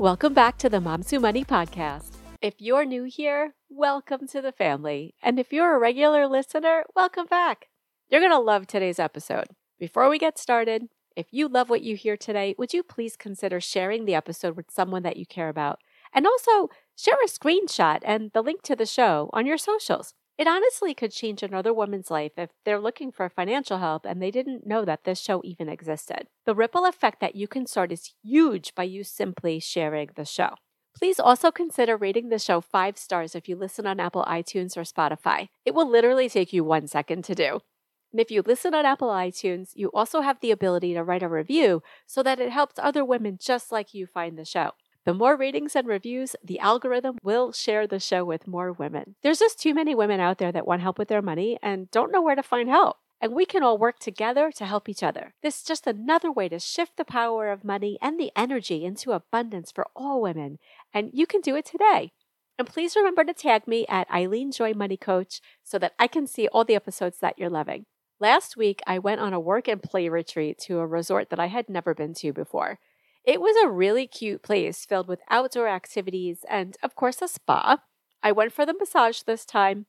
Welcome back to the Moms Who Money podcast. If you're new here, welcome to the family. And if you're a regular listener, welcome back. You're going to love today's episode. Before we get started, if you love what you hear today, would you please consider sharing the episode with someone that you care about? And also share a screenshot and the link to the show on your socials. It honestly could change another woman's life if they're looking for financial help and they didn't know that this show even existed. The ripple effect that you can start is huge by you simply sharing the show. Please also consider rating the show five stars if you listen on Apple iTunes or Spotify. It will literally take you one second to do. And if you listen on Apple iTunes, you also have the ability to write a review so that it helps other women just like you find the show. The more ratings and reviews, the algorithm will share the show with more women. There's just too many women out there that want help with their money and don't know where to find help. And we can all work together to help each other. This is just another way to shift the power of money and the energy into abundance for all women. And you can do it today. And please remember to tag me at Eileen Joy Money Coach so that I can see all the episodes that you're loving. Last week, I went on a work and play retreat to a resort that I had never been to before. It was a really cute place filled with outdoor activities and, of course, a spa. I went for the massage this time.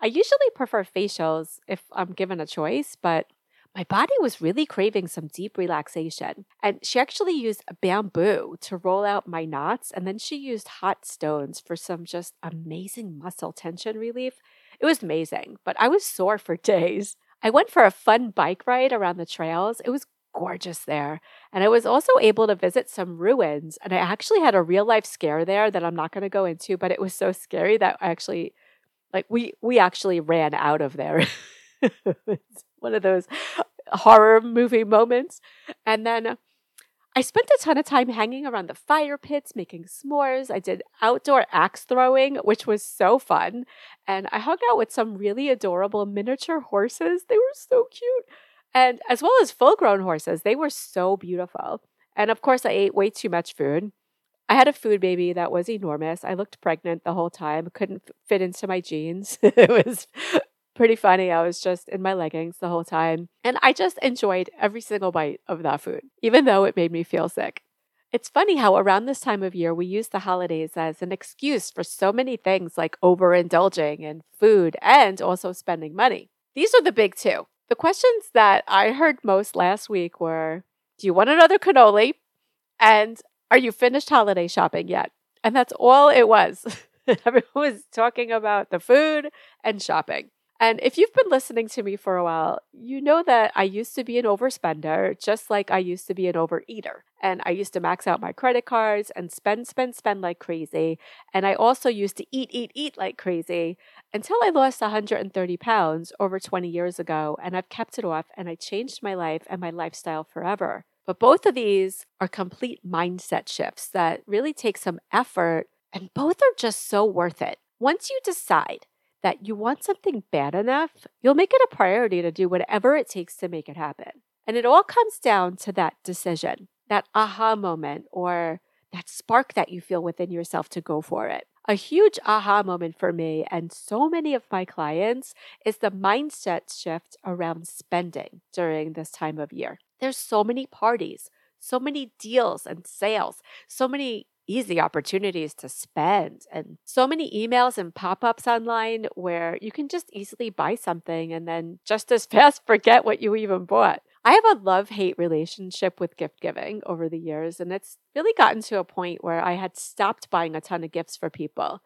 I usually prefer facials if I'm given a choice, but my body was really craving some deep relaxation. And she actually used bamboo to roll out my knots, and then she used hot stones for some just amazing muscle tension relief. It was amazing, but I was sore for days. I went for a fun bike ride around the trails. It was gorgeous there. And I was also able to visit some ruins. And I actually had a real life scare there that I'm not going to go into, but it was so scary that I actually, like, we we actually ran out of there. it's one of those horror movie moments. And then I spent a ton of time hanging around the fire pits, making s'mores. I did outdoor axe throwing, which was so fun. And I hung out with some really adorable miniature horses. They were so cute and as well as full grown horses. They were so beautiful. And of course, I ate way too much food. I had a food baby that was enormous. I looked pregnant the whole time, couldn't fit into my jeans. it was pretty funny. I was just in my leggings the whole time. And I just enjoyed every single bite of that food, even though it made me feel sick. It's funny how around this time of year we use the holidays as an excuse for so many things like overindulging in food and also spending money. These are the big two. The questions that I heard most last week were Do you want another cannoli? And are you finished holiday shopping yet? And that's all it was. Everyone was talking about the food and shopping. And if you've been listening to me for a while, you know that I used to be an overspender, just like I used to be an overeater. And I used to max out my credit cards and spend, spend, spend like crazy. And I also used to eat, eat, eat like crazy until I lost 130 pounds over 20 years ago. And I've kept it off and I changed my life and my lifestyle forever. But both of these are complete mindset shifts that really take some effort, and both are just so worth it. Once you decide that you want something bad enough, you'll make it a priority to do whatever it takes to make it happen. And it all comes down to that decision, that aha moment, or that spark that you feel within yourself to go for it. A huge aha moment for me and so many of my clients is the mindset shift around spending during this time of year. There's so many parties, so many deals and sales, so many easy opportunities to spend and so many emails and pop-ups online where you can just easily buy something and then just as fast forget what you even bought. I have a love-hate relationship with gift giving over the years and it's really gotten to a point where I had stopped buying a ton of gifts for people,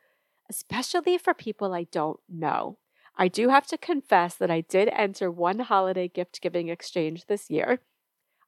especially for people I don't know. I do have to confess that I did enter one holiday gift giving exchange this year.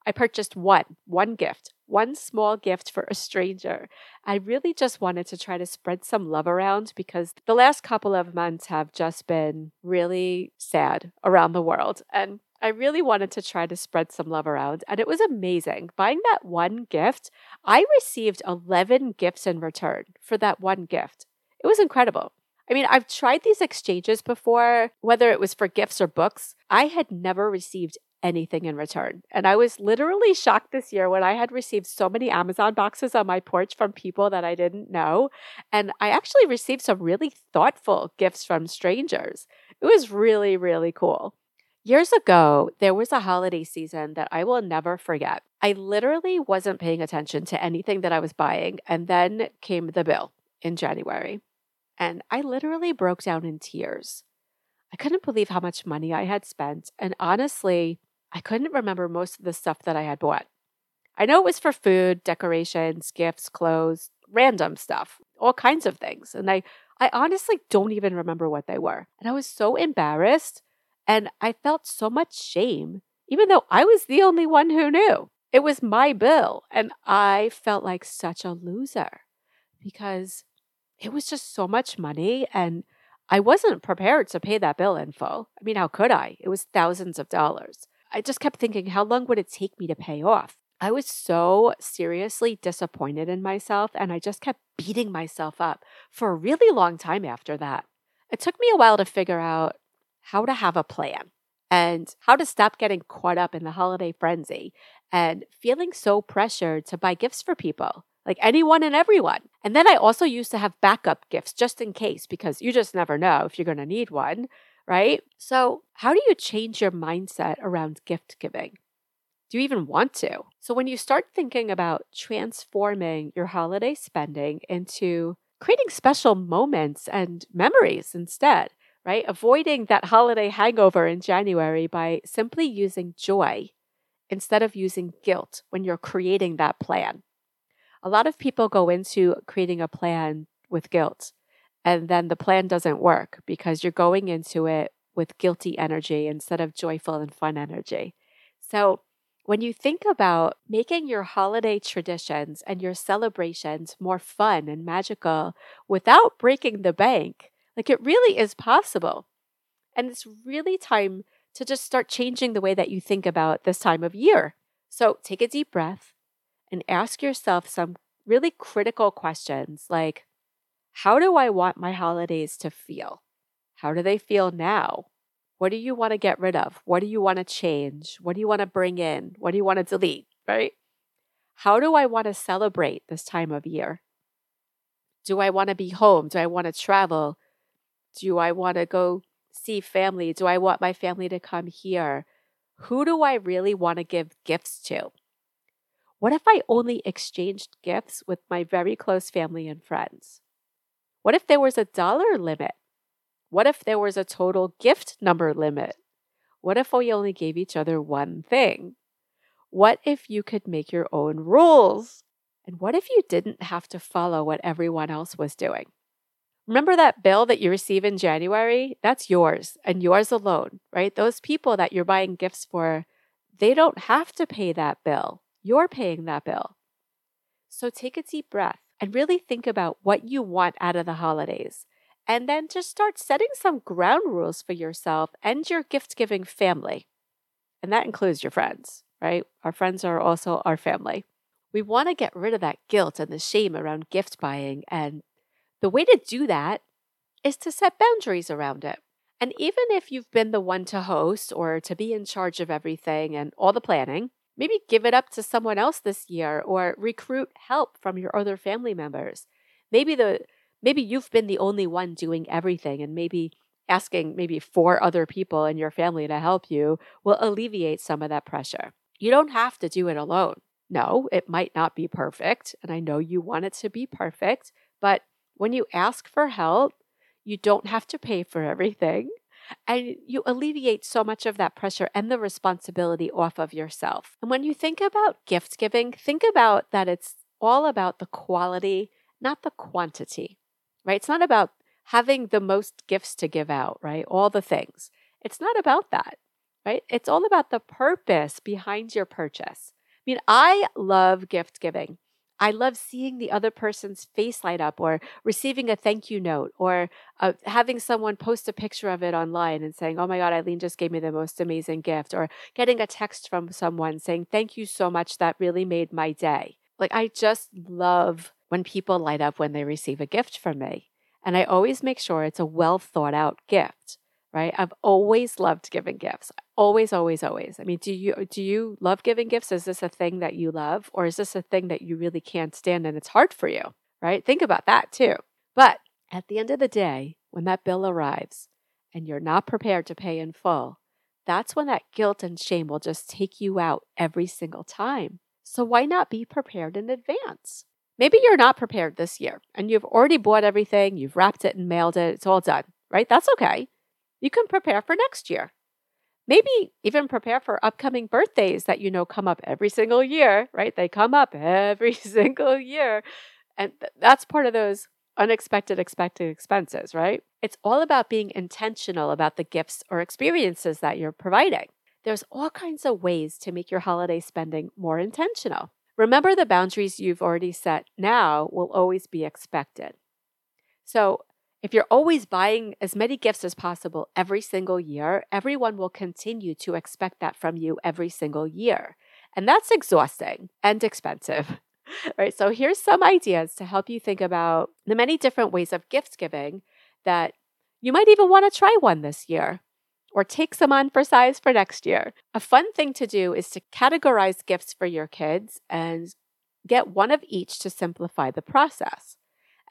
I purchased one, one gift, one small gift for a stranger. I really just wanted to try to spread some love around because the last couple of months have just been really sad around the world. And I really wanted to try to spread some love around, and it was amazing. Buying that one gift, I received 11 gifts in return for that one gift. It was incredible. I mean, I've tried these exchanges before, whether it was for gifts or books. I had never received anything in return. And I was literally shocked this year when I had received so many Amazon boxes on my porch from people that I didn't know. And I actually received some really thoughtful gifts from strangers. It was really, really cool. Years ago, there was a holiday season that I will never forget. I literally wasn't paying attention to anything that I was buying, and then came the bill in January. And I literally broke down in tears. I couldn't believe how much money I had spent. And honestly, I couldn't remember most of the stuff that I had bought. I know it was for food, decorations, gifts, clothes, random stuff, all kinds of things. And I, I honestly don't even remember what they were. And I was so embarrassed and I felt so much shame, even though I was the only one who knew. It was my bill. And I felt like such a loser because it was just so much money. And I wasn't prepared to pay that bill in full. I mean, how could I? It was thousands of dollars. I just kept thinking, how long would it take me to pay off? I was so seriously disappointed in myself, and I just kept beating myself up for a really long time after that. It took me a while to figure out how to have a plan and how to stop getting caught up in the holiday frenzy and feeling so pressured to buy gifts for people, like anyone and everyone. And then I also used to have backup gifts just in case, because you just never know if you're going to need one right? So, how do you change your mindset around gift giving? Do you even want to? So, when you start thinking about transforming your holiday spending into creating special moments and memories instead, right? Avoiding that holiday hangover in January by simply using joy instead of using guilt when you're creating that plan. A lot of people go into creating a plan with guilt and then the plan doesn't work because you're going into it with guilty energy instead of joyful and fun energy. So, when you think about making your holiday traditions and your celebrations more fun and magical without breaking the bank, like it really is possible. And it's really time to just start changing the way that you think about this time of year. So, take a deep breath and ask yourself some really critical questions like how do I want my holidays to feel? How do they feel now? What do you want to get rid of? What do you want to change? What do you want to bring in? What do you want to delete? Right? How do I want to celebrate this time of year? Do I want to be home? Do I want to travel? Do I want to go see family? Do I want my family to come here? Who do I really want to give gifts to? What if I only exchanged gifts with my very close family and friends? What if there was a dollar limit? What if there was a total gift number limit? What if we only gave each other one thing? What if you could make your own rules? And what if you didn't have to follow what everyone else was doing? Remember that bill that you receive in January? That's yours and yours alone, right? Those people that you're buying gifts for, they don't have to pay that bill. You're paying that bill. So take a deep breath and really think about what you want out of the holidays. And then just start setting some ground rules for yourself and your gift giving family. And that includes your friends, right? Our friends are also our family. We want to get rid of that guilt and the shame around gift buying. And the way to do that is to set boundaries around it. And even if you've been the one to host or to be in charge of everything and all the planning, Maybe give it up to someone else this year or recruit help from your other family members. Maybe the maybe you've been the only one doing everything and maybe asking maybe four other people in your family to help you will alleviate some of that pressure. You don't have to do it alone. No, it might not be perfect, and I know you want it to be perfect, but when you ask for help, you don't have to pay for everything. And you alleviate so much of that pressure and the responsibility off of yourself. And when you think about gift giving, think about that it's all about the quality, not the quantity, right? It's not about having the most gifts to give out, right? All the things. It's not about that, right? It's all about the purpose behind your purchase. I mean, I love gift giving. I love seeing the other person's face light up or receiving a thank you note or uh, having someone post a picture of it online and saying, Oh my God, Eileen just gave me the most amazing gift, or getting a text from someone saying, Thank you so much. That really made my day. Like, I just love when people light up when they receive a gift from me. And I always make sure it's a well thought out gift right? I've always loved giving gifts. Always, always, always. I mean, do you do you love giving gifts? Is this a thing that you love or is this a thing that you really can't stand and it's hard for you? Right? Think about that too. But at the end of the day, when that bill arrives and you're not prepared to pay in full, that's when that guilt and shame will just take you out every single time. So why not be prepared in advance? Maybe you're not prepared this year and you've already bought everything, you've wrapped it and mailed it, it's all done, right? That's okay you can prepare for next year. Maybe even prepare for upcoming birthdays that you know come up every single year, right? They come up every single year. And th- that's part of those unexpected expected expenses, right? It's all about being intentional about the gifts or experiences that you're providing. There's all kinds of ways to make your holiday spending more intentional. Remember the boundaries you've already set now will always be expected. So, if you're always buying as many gifts as possible every single year, everyone will continue to expect that from you every single year. And that's exhausting and expensive. right? So here's some ideas to help you think about the many different ways of gift giving that you might even want to try one this year or take some on for size for next year. A fun thing to do is to categorize gifts for your kids and get one of each to simplify the process.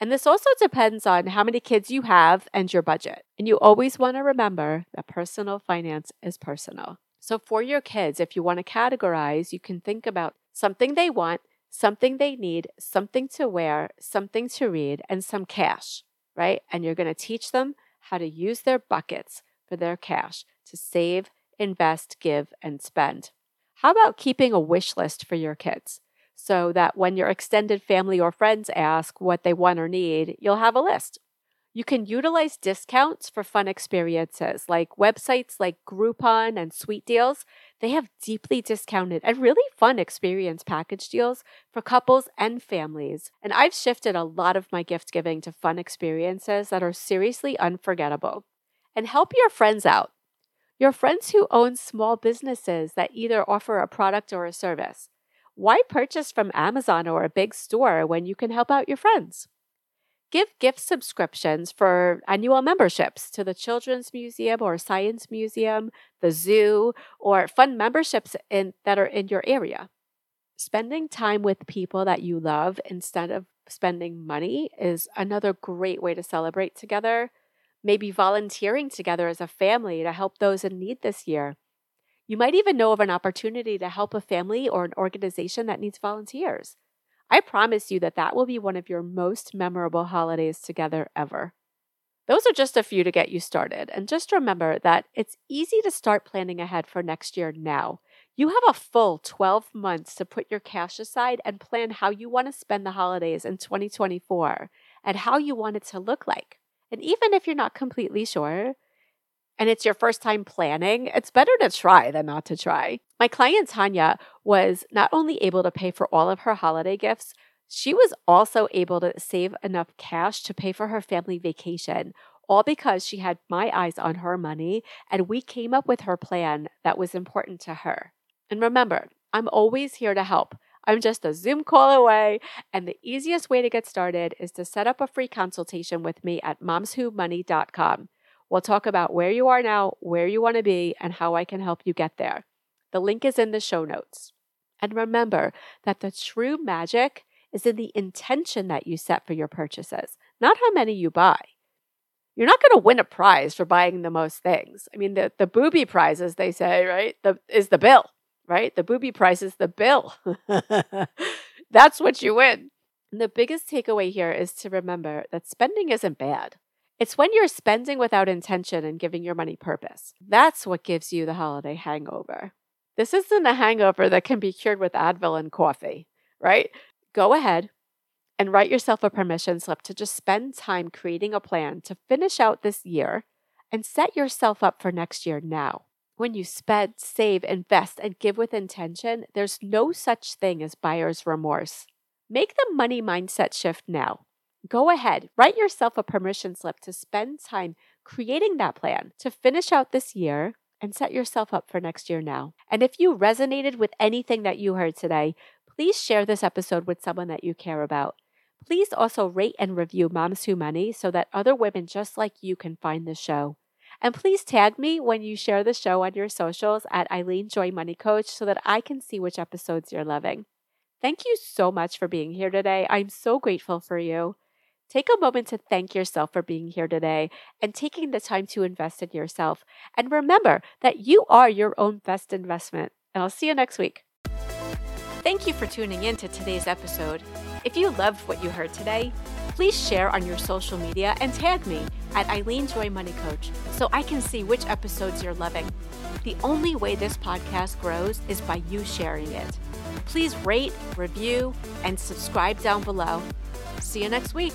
And this also depends on how many kids you have and your budget. And you always want to remember that personal finance is personal. So, for your kids, if you want to categorize, you can think about something they want, something they need, something to wear, something to read, and some cash, right? And you're going to teach them how to use their buckets for their cash to save, invest, give, and spend. How about keeping a wish list for your kids? So that when your extended family or friends ask what they want or need, you'll have a list. You can utilize discounts for fun experiences like websites like Groupon and Sweet Deals. They have deeply discounted and really fun experience package deals for couples and families. And I've shifted a lot of my gift giving to fun experiences that are seriously unforgettable. And help your friends out. Your friends who own small businesses that either offer a product or a service. Why purchase from Amazon or a big store when you can help out your friends? Give gift subscriptions for annual memberships to the Children's Museum or Science Museum, the zoo, or fund memberships in, that are in your area. Spending time with people that you love instead of spending money is another great way to celebrate together. Maybe volunteering together as a family to help those in need this year you might even know of an opportunity to help a family or an organization that needs volunteers. I promise you that that will be one of your most memorable holidays together ever. Those are just a few to get you started. And just remember that it's easy to start planning ahead for next year now. You have a full 12 months to put your cash aside and plan how you want to spend the holidays in 2024 and how you want it to look like. And even if you're not completely sure, and it's your first time planning, it's better to try than not to try. My client Tanya was not only able to pay for all of her holiday gifts, she was also able to save enough cash to pay for her family vacation, all because she had my eyes on her money and we came up with her plan that was important to her. And remember, I'm always here to help. I'm just a Zoom call away, and the easiest way to get started is to set up a free consultation with me at momswhomoney.com. We'll talk about where you are now, where you want to be, and how I can help you get there. The link is in the show notes. And remember that the true magic is in the intention that you set for your purchases, not how many you buy. You're not going to win a prize for buying the most things. I mean, the, the booby prize, as they say, right, the, is the bill, right? The booby prize is the bill. That's what you win. And the biggest takeaway here is to remember that spending isn't bad. It's when you're spending without intention and giving your money purpose. That's what gives you the holiday hangover. This isn't a hangover that can be cured with Advil and coffee, right? Go ahead and write yourself a permission slip to just spend time creating a plan to finish out this year and set yourself up for next year now. When you spend, save, invest, and give with intention, there's no such thing as buyer's remorse. Make the money mindset shift now. Go ahead, write yourself a permission slip to spend time creating that plan to finish out this year and set yourself up for next year now. And if you resonated with anything that you heard today, please share this episode with someone that you care about. Please also rate and review Moms Who Money so that other women just like you can find the show. And please tag me when you share the show on your socials at Eileen Joy Money Coach so that I can see which episodes you're loving. Thank you so much for being here today. I'm so grateful for you. Take a moment to thank yourself for being here today and taking the time to invest in yourself. And remember that you are your own best investment. And I'll see you next week. Thank you for tuning in to today's episode. If you loved what you heard today, please share on your social media and tag me at Eileen Joy Money Coach so I can see which episodes you're loving. The only way this podcast grows is by you sharing it. Please rate, review, and subscribe down below. See you next week.